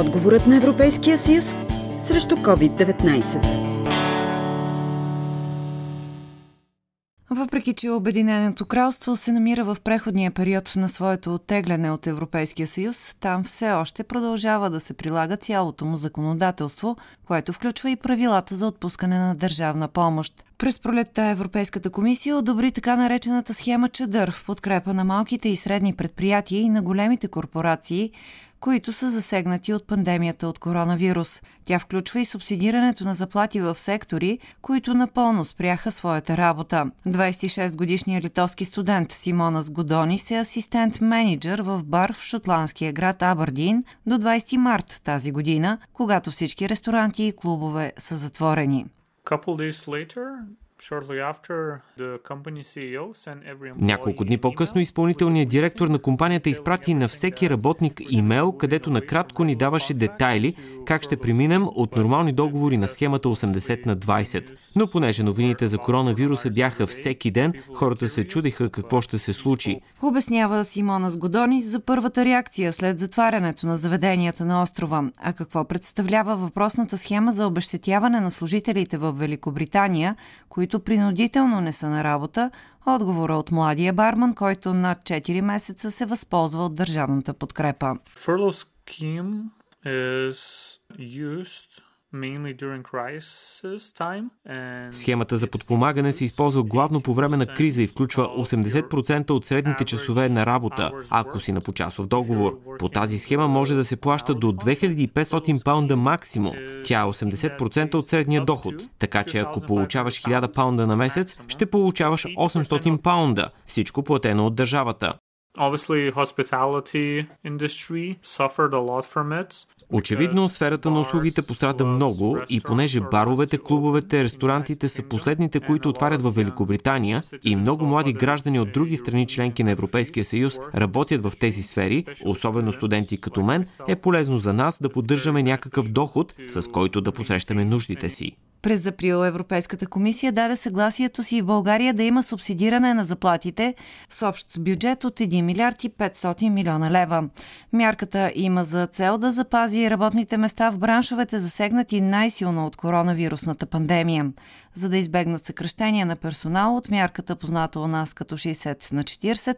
Отговорът на Европейския съюз срещу COVID-19. Въпреки, че Обединеното кралство се намира в преходния период на своето оттегляне от Европейския съюз, там все още продължава да се прилага цялото му законодателство, което включва и правилата за отпускане на държавна помощ. През пролетта Европейската комисия одобри така наречената схема Чадър в подкрепа на малките и средни предприятия и на големите корпорации, които са засегнати от пандемията от коронавирус. Тя включва и субсидирането на заплати в сектори, които напълно спряха своята работа. 26-годишният литовски студент Симонас Годонис е асистент-менеджер в бар в шотландския град Абърдин до 20 март тази година, когато всички ресторанти и клубове са затворени. Couple days later, няколко дни по-късно изпълнителният директор на компанията изпрати на всеки работник имейл, където накратко ни даваше детайли как ще преминем от нормални договори на схемата 80 на 20. Но понеже новините за коронавируса бяха всеки ден, хората се чудиха какво ще се случи. Обяснява Симона Сгодонис за първата реакция след затварянето на заведенията на острова. А какво представлява въпросната схема за обещетяване на служителите в Великобритания, които принудително не са на работа, отговора от младия барман, който над 4 месеца се възползва от държавната подкрепа. Схемата за подпомагане се използва главно по време на криза и включва 80% от средните часове на работа, ако си на почасов договор. По тази схема може да се плаща до 2500 паунда максимум. Тя е 80% от средния доход. Така че ако получаваш 1000 паунда на месец, ще получаваш 800 паунда. Всичко платено от държавата. Obviously, hospitality industry suffered a lot from it. Очевидно, сферата на услугите пострада много и понеже баровете, клубовете, ресторантите са последните, които отварят в Великобритания и много млади граждани от други страни членки на Европейския съюз работят в тези сфери, особено студенти като мен, е полезно за нас да поддържаме някакъв доход, с който да посрещаме нуждите си. През април Европейската комисия даде съгласието си в България да има субсидиране на заплатите с общ бюджет от 1 милиард и 500 милиона лева. Мярката има за цел да запази работните места в браншовете засегнати най-силно от коронавирусната пандемия. За да избегнат съкръщения на персонал от мярката, позната у нас като 60 на 40,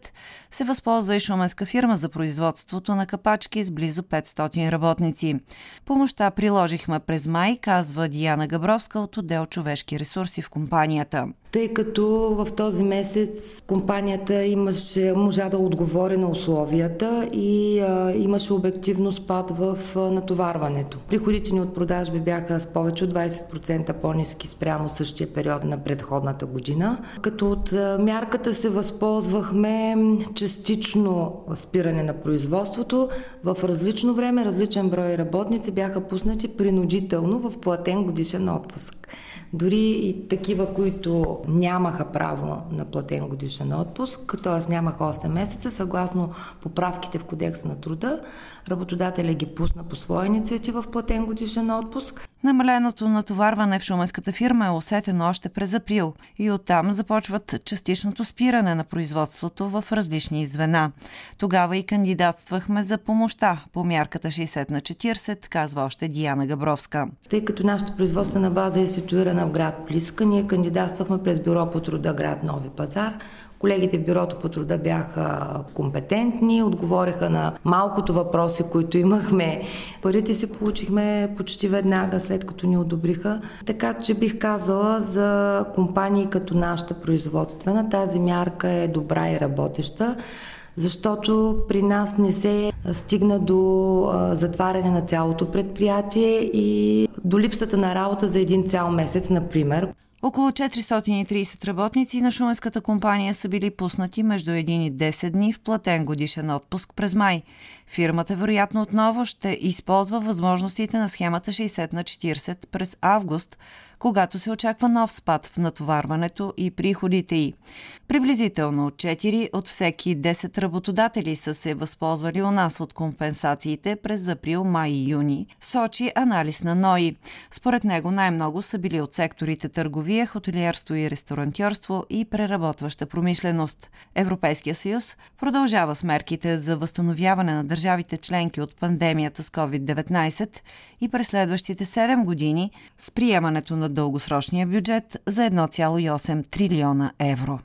се възползва и шуменска фирма за производството на капачки с близо 500 работници. Помощта приложихме през май, казва Диана Габровска от отдел човешки ресурси в компанията тъй като в този месец компанията имаше, можа да отговори на условията и а, имаше обективно спад в а, натоварването. Приходите ни от продажби бяха с повече от 20% по-низки спрямо същия период на предходната година, като от а, мярката се възползвахме частично спиране на производството. В различно време, различен брой работници бяха пуснати принудително в платен годишен отпуск. Дори и такива, които нямаха право на платен годишен отпуск, т.е. нямаха 8 месеца, съгласно поправките в Кодекса на труда, работодателя ги пусна по своя инициатива в платен годишен отпуск. Намаленото натоварване в шуменската фирма е усетено още през април и оттам започват частичното спиране на производството в различни звена. Тогава и кандидатствахме за помощта по мярката 60 на 40, казва още Диана Габровска. Тъй като нашата производствена база е ситуирана в град Плиска, ние кандидатствахме през бюро по труда град Нови пазар. Колегите в бюрото по труда бяха компетентни, отговориха на малкото въпроси, които имахме. Парите си получихме почти веднага, след като ни одобриха. Така че бих казала за компании като нашата производствена, тази мярка е добра и работеща защото при нас не се стигна до затваряне на цялото предприятие и до липсата на работа за един цял месец, например. Около 430 работници на шуменската компания са били пуснати между 1 и 10 дни в платен годишен отпуск през май. Фирмата вероятно отново ще използва възможностите на схемата 60 на 40 през август, когато се очаква нов спад в натоварването и приходите й. Приблизително 4 от всеки 10 работодатели са се възползвали у нас от компенсациите през април, май и юни, сочи анализ на НОИ. Според него най-много са били от секторите търговия, хотелиерство и ресторантьорство и преработваща промишленост. Европейския съюз продължава с мерките за възстановяване на държавата държавите членки от пандемията с COVID-19 и през следващите 7 години с приемането на дългосрочния бюджет за 1,8 трилиона евро.